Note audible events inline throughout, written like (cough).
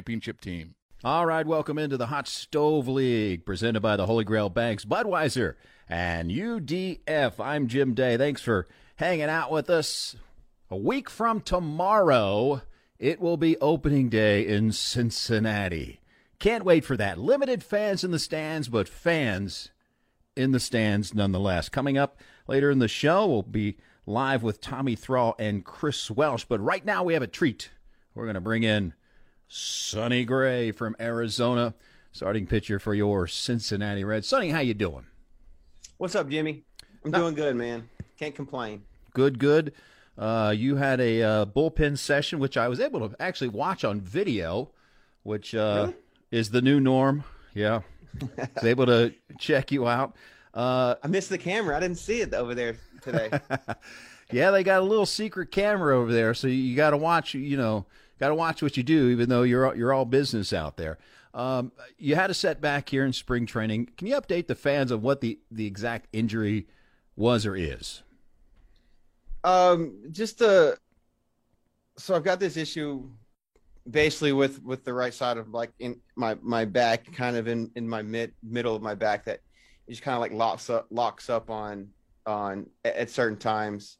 championship team. All right, welcome into the Hot Stove League, presented by the Holy Grail Banks, Budweiser, and UDF. I'm Jim Day. Thanks for hanging out with us. A week from tomorrow, it will be opening day in Cincinnati. Can't wait for that. Limited fans in the stands, but fans in the stands nonetheless. Coming up later in the show, we'll be live with Tommy Thrall and Chris Welsh. But right now, we have a treat. We're going to bring in Sonny Gray from Arizona, starting pitcher for your Cincinnati Reds. Sonny, how you doing? What's up, Jimmy? I'm doing good, man. Can't complain. Good, good. Uh, you had a uh, bullpen session, which I was able to actually watch on video, which uh, Really? is the new norm. Yeah, (laughs) was able to check you out. Uh, I missed the camera. I didn't see it over there today. (laughs) yeah, they got a little secret camera over there, so you got to watch. You know, got to watch what you do, even though you're you're all business out there. Um, you had a setback here in spring training. Can you update the fans of what the the exact injury was or is? um, just uh so I've got this issue basically with with the right side of like in my my back, kind of in in my mid middle of my back that just kind of like locks up locks up on on at, at certain times.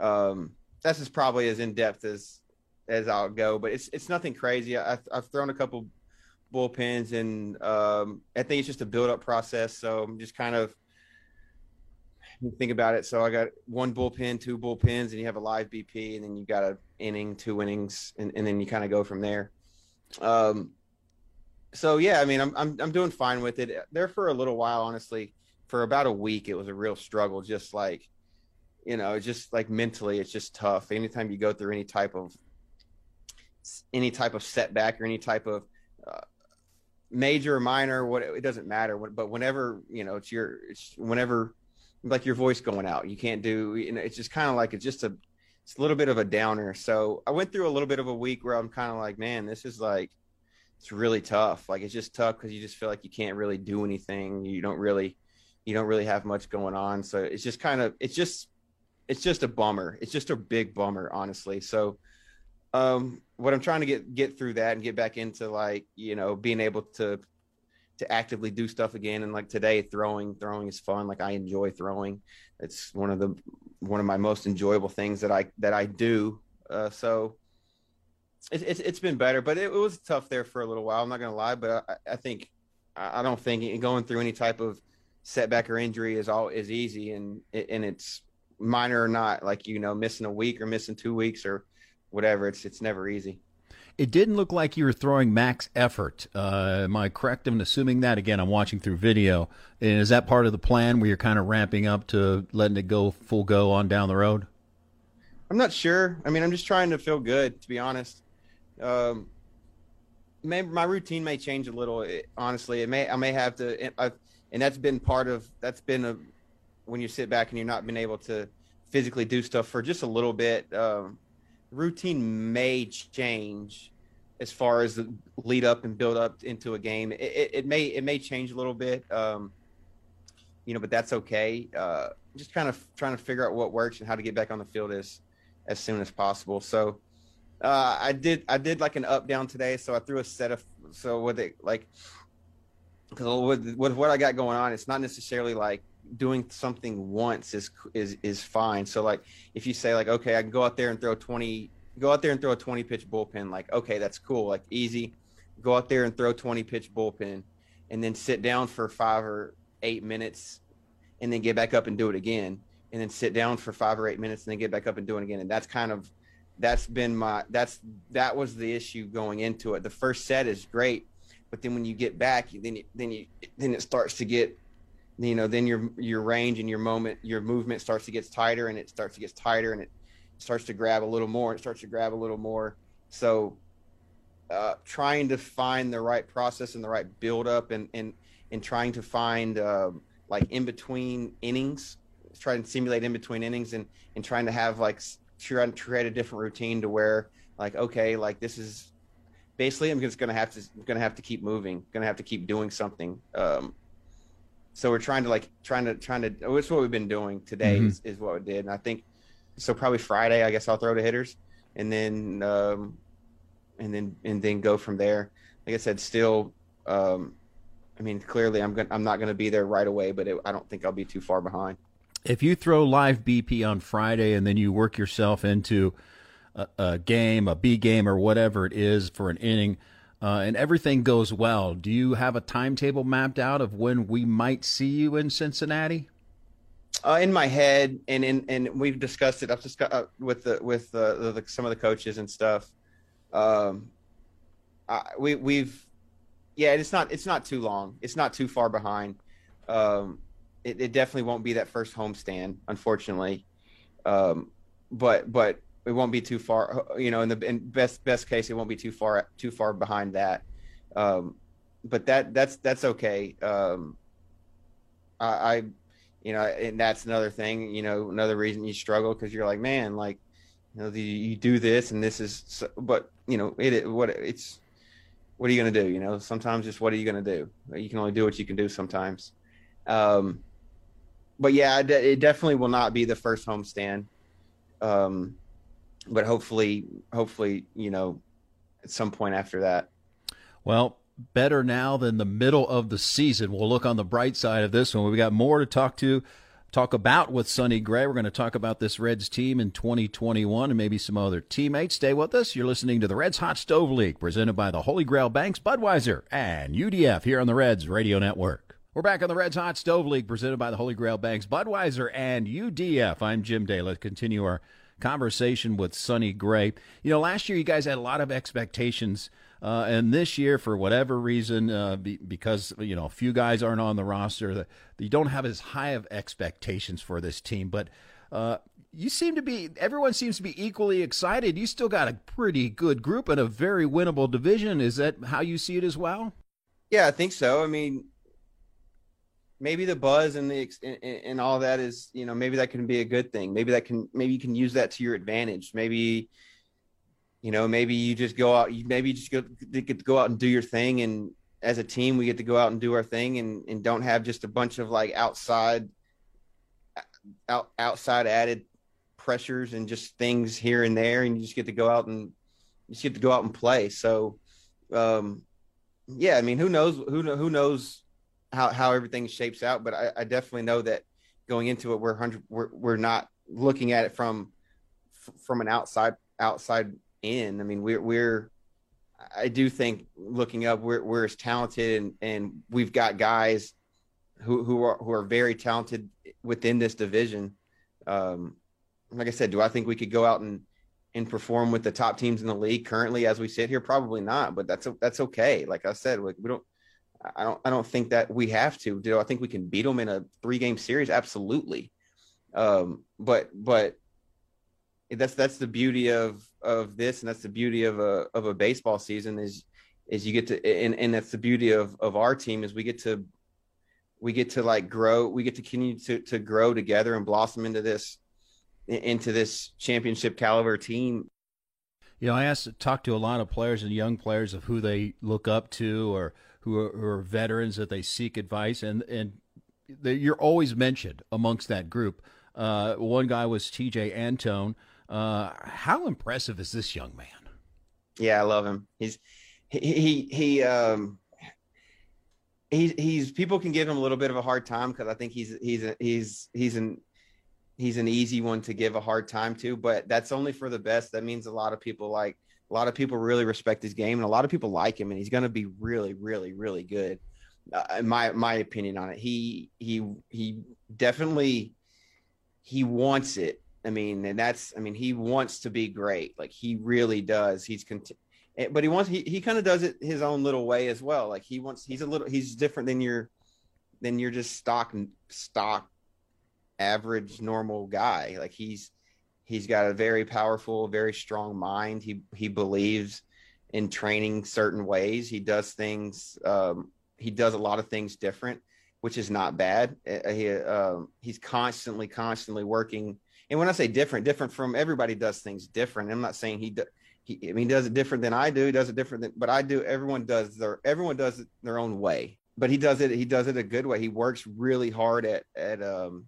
Um, that's as probably as in depth as as I'll go, but it's it's nothing crazy. I, I've thrown a couple bullpens, and um, I think it's just a build up process. So I'm just kind of think about it. So I got one bullpen, two bullpens, and you have a live BP, and then you got a inning, two innings, and, and then you kind of go from there. Um, so yeah, I mean, I'm I'm I'm doing fine with it. There for a little while, honestly, for about a week, it was a real struggle. Just like, you know, just like mentally, it's just tough. Anytime you go through any type of any type of setback or any type of uh, major or minor, what it doesn't matter. But whenever you know, it's your it's whenever like your voice going out, you can't do. You know, it's just kind of like it's just a it's a little bit of a downer. So I went through a little bit of a week where I'm kind of like, man, this is like it's really tough. Like it's just tough because you just feel like you can't really do anything. You don't really you don't really have much going on. So it's just kind of it's just it's just a bummer. It's just a big bummer, honestly. So um what I'm trying to get get through that and get back into like, you know, being able to to actively do stuff again and like today throwing throwing is fun. Like i enjoy throwing. It's one of the one of my most enjoyable things that i that i do. Uh, so it, it's it's been better but it, it was tough there for a little while i'm not gonna lie but i, I think i I don't think going through any type of setback or injury is all is easy and and it's minor or not like you know missing a week or missing two weeks or whatever it's it's never easy It didn't look like you were throwing max effort. Uh, am I correct in assuming that? Again, I'm watching through video. And is that part of the plan where you're kind of ramping up to letting it go full go on down the road? I'm not sure. I mean, I'm just trying to feel good, to be honest. Um, maybe my routine may change a little. It, honestly, it may. I may have to. I, and that's been part of. That's been a when you sit back and you're not been able to physically do stuff for just a little bit. Um, routine may change as far as the lead up and build up into a game. It, it, it may it may change a little bit. Um, you know, but that's okay. Uh, just kind of trying to figure out what works and how to get back on the field as as soon as possible. So uh, I did I did like an up down today. So I threw a set of so with it like because with, with what I got going on, it's not necessarily like doing something once is is is fine. So like if you say like okay, I can go out there and throw 20 go out there and throw a 20 pitch bullpen like okay, that's cool, like easy. Go out there and throw 20 pitch bullpen and then sit down for 5 or 8 minutes and then get back up and do it again and then sit down for 5 or 8 minutes and then get back up and do it again. And that's kind of that's been my that's that was the issue going into it. The first set is great, but then when you get back, then you, then you then it starts to get you know then your your range and your moment your movement starts to get tighter and it starts to get tighter and it starts to grab a little more and it starts to grab a little more. So uh, trying to find the right process and the right build up and and and trying to find uh, like in between innings trying to simulate in between innings and and trying to have like trying to create a different routine to where like okay like this is basically i'm just gonna have to gonna have to keep moving gonna have to keep doing something um so we're trying to like trying to trying to which what we've been doing today mm-hmm. is, is what we did. And i think so probably friday i guess i'll throw to hitters and then um and then and then go from there. Like i said still um i mean clearly i'm gonna i'm not gonna be there right away but it, i don't think i'll be too far behind. If you throw live bp on friday and then you work yourself into a, a game a b game or whatever it is for an inning uh, and everything goes well, do you have a timetable mapped out of when we might see you in Cincinnati? Uh, in my head, and in and we've discussed it. I've discussed uh, with the with the, the, the, some of the coaches and stuff. Um, I, we we've yeah, it's not it's not too long. It's not too far behind. Um, it, it definitely won't be that first homestand, unfortunately. Um, but but it won't be too far. You know, in the in best best case, it won't be too far too far behind that. Um, but that that's that's okay. Um, I, I, you know, and that's another thing. You know, another reason you struggle because you're like, man, like, you know, the, you do this and this is, so, but you know, it, it what it's what are you going to do? You know, sometimes just what are you going to do? You can only do what you can do sometimes. Um, but yeah, it definitely will not be the first homestand. Um, but hopefully, hopefully, you know, at some point after that. Well, better now than the middle of the season. We'll look on the bright side of this one. We've got more to talk to, talk about with Sonny Gray. We're going to talk about this Reds team in 2021 and maybe some other teammates. Stay with us. You're listening to the Reds Hot Stove League, presented by the Holy Grail Banks, Budweiser, and UDF here on the Reds Radio Network. We're back on the Reds Hot Stove League, presented by the Holy Grail Banks, Budweiser, and UDF. I'm Jim Day. Let's continue our conversation with Sonny Gray. You know, last year you guys had a lot of expectations. Uh, and this year, for whatever reason, uh, be, because you know a few guys aren't on the roster, that you don't have as high of expectations for this team. But uh, you seem to be, everyone seems to be equally excited. You still got a pretty good group and a very winnable division. Is that how you see it as well? Yeah, I think so. I mean, maybe the buzz and the and, and all that is you know maybe that can be a good thing. Maybe that can maybe you can use that to your advantage. Maybe you know maybe you just go out maybe you just go, get to go out and do your thing. And as a team we get to go out and do our thing and and don't have just a bunch of like outside out outside added pressures and just things here and there. And you just get to go out and you just get to go out and play. So um yeah i mean who knows who who knows how how everything shapes out. But I, I definitely know that going into it, we're hundred we're we're not looking at it from from an outside outside in. I mean, we're we're I do think looking up, we're we're as talented and and we've got guys who who are who are very talented within this division. Um, like I said, do I think we could go out and and perform with the top teams in the league currently as we sit here? Probably not, but that's that's okay. Like I said, like we don't I don't I don't think that we have to. Do I think we can beat them in a three game series? Absolutely. Um, but but that's that's the beauty of of this, and that's the beauty of a of a baseball season is is you get to and and that's the beauty of of our team is we get to we get to like grow we get to continue to to grow together and blossom into this into this championship caliber team you know, I asked talk to a lot of players and young players of who they look up to or who are, who are veterans that they seek advice, and and they, you're always mentioned amongst that group. Uh, one guy was Tejay Antone. Uh, how impressive is this young man? Yeah, I love him. He's he he, he um he's he's people can give him a little bit of a hard time because I think he's he's a, he's he's an he's an easy one to give a hard time to, but that's only for the best. That means a lot of people like a lot of people really respect his game, and a lot of people like him, and he's going to be really, really, really good. Uh, my my opinion on it, he he he definitely he wants it. I mean, and that's I mean he wants to be great. Like he really does. He's cont- eh, but he wants he, he kind of does it his own little way as well. Like he wants he's a little he's different than your than your just stock stock average normal guy. Like he's he's got a very powerful, very strong mind. He he believes in training certain ways. He does things. Um, he does a lot of things different, which is not bad. Uh, he um, he's constantly, constantly working. And when I say different, different from everybody does things different. I'm not saying he. he I mean, he does it different than I do. He does it different than, but I do. Everyone does their everyone does it their own way. But he does it. He does it a good way. He works really hard at at um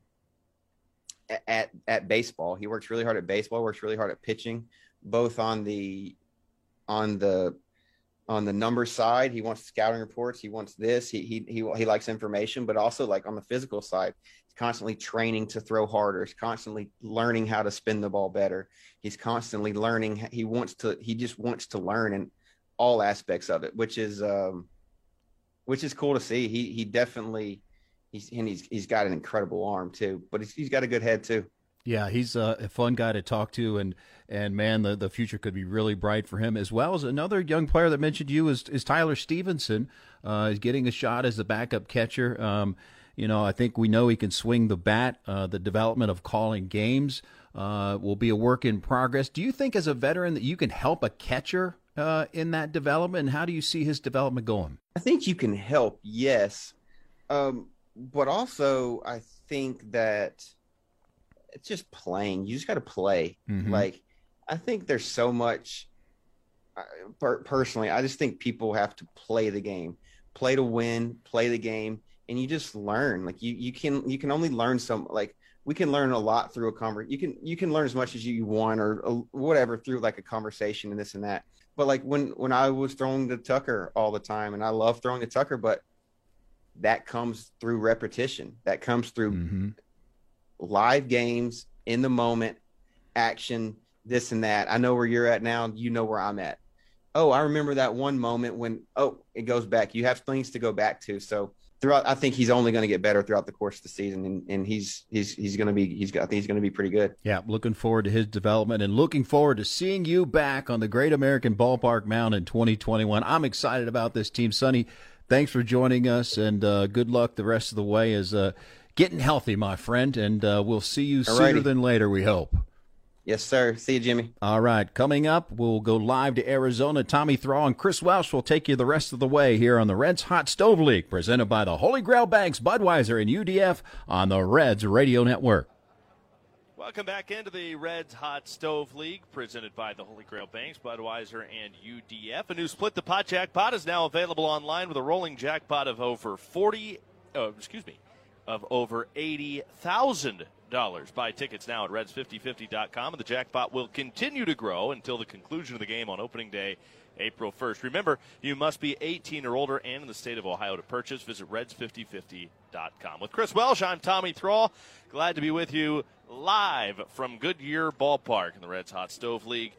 at at baseball. He works really hard at baseball. Works really hard at pitching, both on the on the on the number side. He wants scouting reports. He wants this. He he he he likes information, but also like on the physical side, he's constantly training to throw harder. He's constantly learning how to spin the ball better. He's constantly learning. He wants to. He just wants to learn in all aspects of it, which is um, which is cool to see. He he definitely he's and he's he's got an incredible arm too, but he's, he's got a good head too. Yeah, he's a fun guy to talk to, and and man, the, the future could be really bright for him as well as another young player that mentioned you is is Tyler Stephenson, Uh, he's getting a shot as the backup catcher. Um, you know, I think we know he can swing the bat. Uh, the development of calling games uh, will be a work in progress. Do you think, as a veteran, that you can help a catcher uh, in that development? And how do you see his development going? I think you can help. Yes. Um, but also I think that it's just playing. You just got to play. Mm-hmm. Like I think there's so much. Personally, I just think people have to play the game, play to win, play the game, and you just learn. Like you, you can you can only learn some. Like we can learn a lot through a conversation. You can you can learn as much as you want or, or whatever through like a conversation and this and that. But like when when I was throwing the Tucker all the time, and I love throwing the Tucker, but that comes through repetition. That comes through mm-hmm. live games in the moment, action, this and that. I know where you're at now. You know where I'm at. Oh, I remember that one moment when, oh, it goes back. You have things to go back to. So throughout, I think he's only going to get better throughout the course of the season. And, and he's, he's, he's going to be, he's got, I think he's going to be pretty good. Yeah. Looking forward to his development and looking forward to seeing you back on the Great American Ballpark Mound in 2021. I'm excited about this team. Sonny, thanks for joining us, and uh, good luck the rest of the way as uh, getting healthy, my friend. And uh, we'll see you Alrighty. sooner than later, we hope. Yes, sir. See you, Jimmy. All right. Coming up, we'll go live to Arizona. Tommy Thrall and Chris Welsh will take you the rest of the way here on the Reds Hot Stove League, presented by the Holy Grail Banks, Budweiser, and UDF on the Reds Radio Network. Welcome back into the Reds Hot Stove League, presented by the Holy Grail Banks, Budweiser, and UDF. A new split the pot jackpot is now available online with a rolling jackpot of over forty. Oh, excuse me, of over eighty thousand dollars. Buy tickets now at Reds5050.com, and the jackpot will continue to grow until the conclusion of the game on opening day April 1st. Remember, you must be 18 or older and in the state of Ohio to purchase. Visit reds5050.com. With Chris Welsh, I'm Tommy Thrall. Glad to be with you live from Goodyear Ballpark in the Reds Hot Stove League.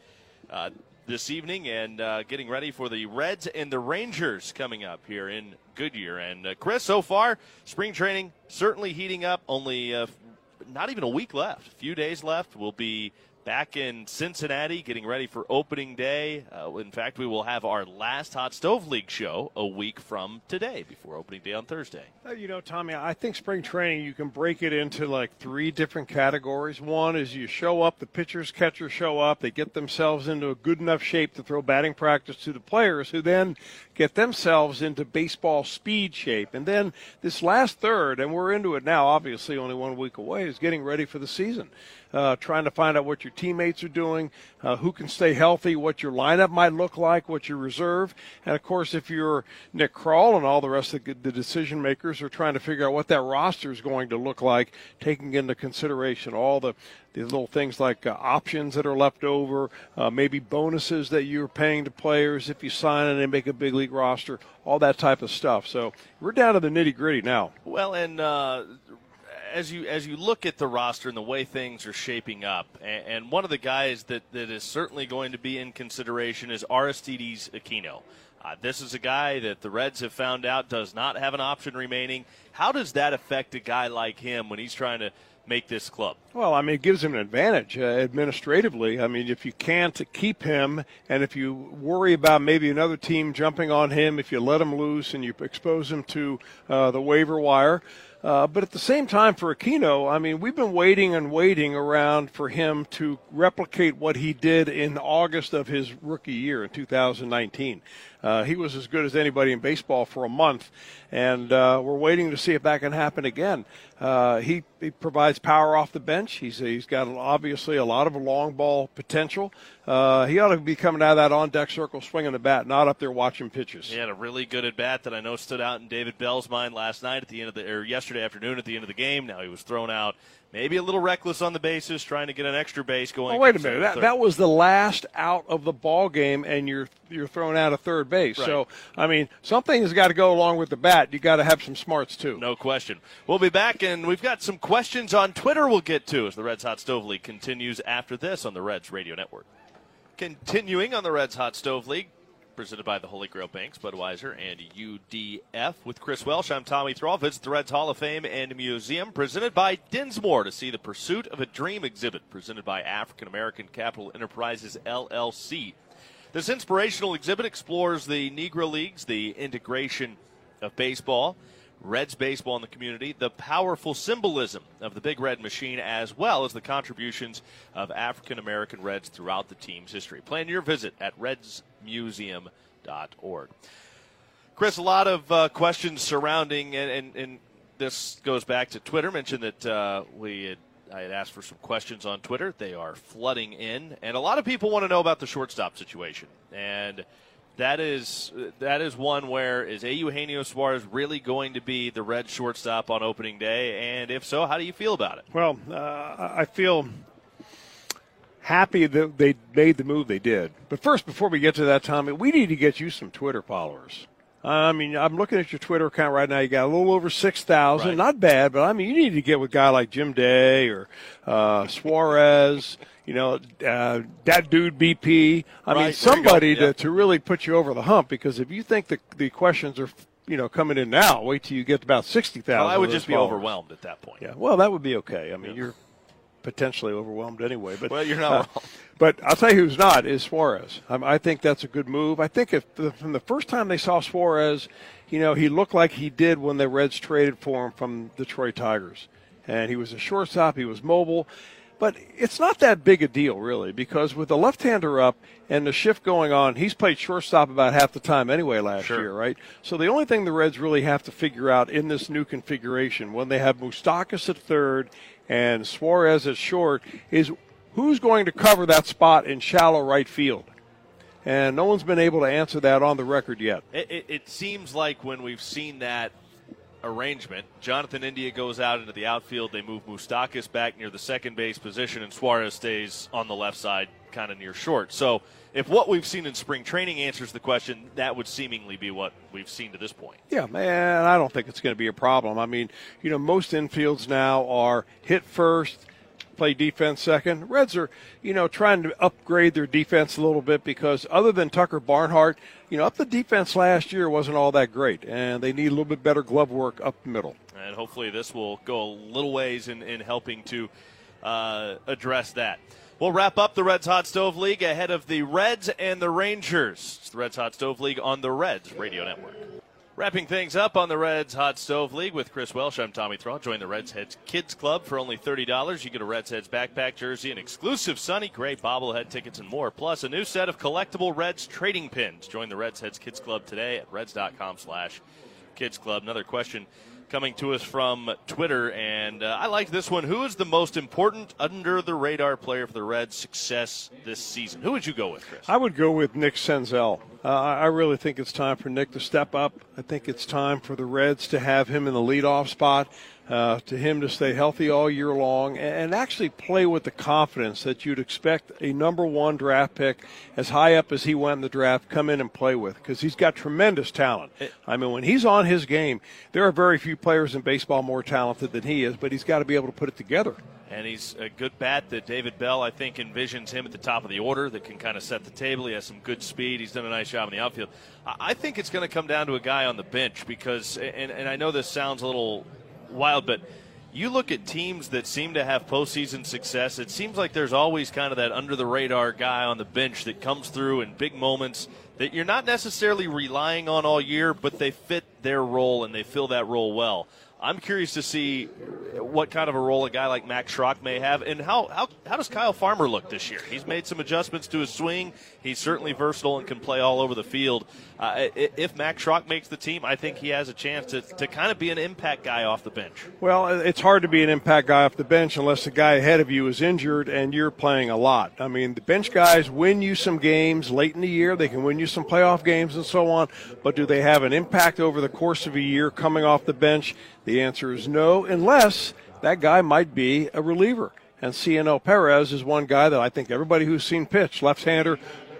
Uh, this evening and uh, getting ready for the Reds and the Rangers coming up here in Goodyear. And uh, Chris, so far, spring training certainly heating up. Only uh, not even a week left, a few days left. We'll be back in Cincinnati, getting ready for opening day. Uh, in fact, we will have our last Hot Stove League show a week from today, before opening day on Thursday. You know, Tommy, I think spring training you can break it into like three different categories. One is you show up, the pitchers, catchers show up, they get themselves into a good enough shape to throw batting practice to the players, who then get themselves into baseball speed shape. And then this last third, and we're into it now, obviously only one week away, is getting ready for the season. Uh, trying to find out what your teammates are doing, uh, who can stay healthy, what your lineup might look like, what your reserve, and of course, if you're Nick Krall and all the rest of the decision makers are trying to figure out what that roster is going to look like, taking into consideration all the these little things like uh, options that are left over, uh, maybe bonuses that you're paying to players if you sign and they make a big league roster, all that type of stuff. So we're down to the nitty gritty now. Well, and uh, as you as you look at the roster and the way things are shaping up, and, and, one of the guys that, that is certainly going to be in consideration is Aristides Aquino. Uh, this is a guy that the Reds have found out does not have an option remaining. How does that affect a guy like him when he's trying to make this club? Well, I mean, it gives him an advantage uh, administratively. I mean, if you can't keep him, and if you worry about maybe another team jumping on him, if you let him loose and you expose him to uh, the waiver wire. Uh, but at the same time, for Aquino, I mean, we've been waiting and waiting around for him to replicate what he did in August of his rookie year in 2019. Uh, he was as good as anybody in baseball for a month, and uh, we're waiting to see if that can happen again. Uh, he, he provides power off the bench. He's he's got obviously a lot of long ball potential. Uh, he ought to be coming out of that on deck circle swinging the bat, not up there watching pitches. He had a really good at bat that I know stood out in David Bell's mind last night at the end of the or yesterday afternoon at the end of the game. Now he was thrown out maybe a little reckless on the bases, trying to get an extra base going. Oh, wait a minute. That, that was the last out of the ball game, and you're you're thrown out of third base. Right. So, I mean, something has got to go along with the bat. You got to have some smarts too. No question. We'll be back, and we've got some questions on Twitter. We'll get to as the Reds Hot Stove League continues after this on the Reds Radio Network. Continuing on the Reds Hot Stove League, presented by the Holy Grail Banks, Budweiser, and UDF. With Chris Welsh, I'm Tommy Thrall. Visit the Reds Hall of Fame and Museum, presented by Dinsmore to see the Pursuit of a Dream exhibit, presented by African American Capital Enterprises LLC. This inspirational exhibit explores the Negro Leagues, the integration of baseball, Reds baseball in the community, the powerful symbolism of the Big Red Machine, as well as the contributions of African American Reds throughout the team's history. Plan your visit at Reds museum.org. Chris, a lot of uh, questions surrounding, and, and, and, this goes back to Twitter. Mentioned that uh, we had, I had asked for some questions on Twitter. They are flooding in, and a lot of people want to know about the shortstop situation. And that is that is one where is Eugenio Suarez really going to be the red shortstop on opening day? And if so, how do you feel about it? Well, uh, I feel happy that they made the move they did. But first, before we get to that, Tommy, we need to get you some Twitter followers. I mean, I'm looking at your Twitter account right now. You got a little over six thousand. Right. Not bad, but I mean, you need to get with a guy like Jim Day or uh, Suarez. You know, uh, that dude BP. I right. mean, somebody to, to really put you over the hump. Because if you think the the questions are you know coming in now, wait till you get about sixty thousand. Well, I would just followers. be overwhelmed at that point. Yeah, well, that would be okay. I mean, yeah. you're potentially overwhelmed anyway. But well, you're not uh. But I'll tell you who's not is Suarez. I, I think that's a good move. I think if the, from the first time they saw Suarez, you know, he looked like he did when the Reds traded for him from Detroit Tigers, and he was a shortstop. He was mobile. But it's not that big a deal, really, because with the left-hander up and the shift going on, he's played shortstop about half the time anyway last sure. year, right? So the only thing the Reds really have to figure out in this new configuration, when they have Moustakas at third and Suarez at short is who's going to cover that spot in shallow right field? And no one's been able to answer that on the record yet. It, it, it seems like when we've seen that arrangement, Jonathan India goes out into the outfield. They move Moustakas back near the second base position, and Suarez stays on the left side, kind of near short. So if what we've seen in spring training answers the question, that would seemingly be what we've seen to this point. Yeah, man, I don't think it's going to be a problem. I mean, you know, most infields now are hit first, play defense second. Reds are, you know, trying to upgrade their defense a little bit because other than Tucker Barnhart, you know, up the defense last year wasn't all that great, and they need a little bit better glove work up the middle. And hopefully this will go a little ways in, in helping to uh, address that. We'll wrap up the Reds Hot Stove League ahead of the Reds and the Rangers. It's the Reds Hot Stove League on the Reds Radio Network. Wrapping things up on the Reds Hot Stove League with Chris Welsh. I'm Tommy Thrall. Join the Reds Heads Kids Club for only $30. You get a Reds Heads backpack jersey, an exclusive Sonny Gray bobblehead tickets, and more. Plus, a new set of collectible Reds trading pins. Join the Reds Heads Kids Club today at reds.com slash kids club. Another question coming to us from Twitter, and uh, I like this one. Who is the most important under the radar player for the Reds' success this season? Who would you go with, Chris? I would go with Nick Senzel. Uh, I really think it's time for Nick to step up. I think it's time for the Reds to have him in the leadoff spot uh, to him to stay healthy all year long and actually play with the confidence that you'd expect a number one draft pick as high up as he went in the draft come in and play with because he's got tremendous talent. I mean, when he's on his game, there are very few players in baseball more talented than he is, but he's got to be able to put it together. And he's a good bat that David Bell, I think, envisions him at the top of the order that can kind of set the table. He has some good speed. He's done a nice job in the outfield. I think it's going to come down to a guy on the bench because, and, and I know this sounds a little wild, but you look at teams that seem to have postseason success, it seems like there's always kind of that under the radar guy on the bench that comes through in big moments that you're not necessarily relying on all year, but they fit their role and they fill that role well. I'm curious to see what kind of a role a guy like Max Schrock may have, and how, how, how does Kyle Farmer look this year? He's made some adjustments to his swing. He's certainly versatile and can play all over the field. Uh, if Max Schrock makes the team, I think he has a chance to, to kind of be an impact guy off the bench. Well, it's hard to be an impact guy off the bench unless the guy ahead of you is injured and you're playing a lot. I mean, the bench guys win you some games late in the year. They can win you some playoff games and so on, but do they have an impact over the course of a year coming off the bench? The answer is no, unless that guy might be a reliever. And Cionel Perez is one guy that I think everybody who's seen pitch, left-hander,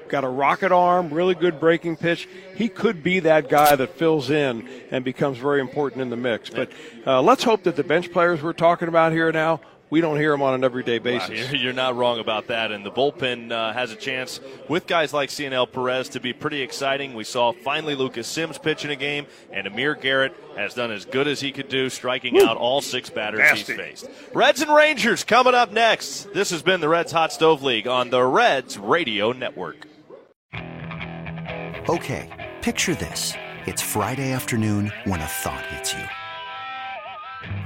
got a rocket arm, really good breaking pitch. He could be that guy that fills in and becomes very important in the mix. But uh, let's hope that the bench players we're talking about here now we don't hear him on an everyday basis. Wow, you're not wrong about that. And the bullpen uh, has a chance with guys like Cionel Perez to be pretty exciting. We saw finally Lucas Sims pitch in a game, and Amir Garrett has done as good as he could do, striking Woo. out all six batters Nasty. he's faced. Reds and Rangers coming up next. This has been the Reds Hot Stove League on the Reds Radio Network. Okay, picture this. It's Friday afternoon when a thought hits you.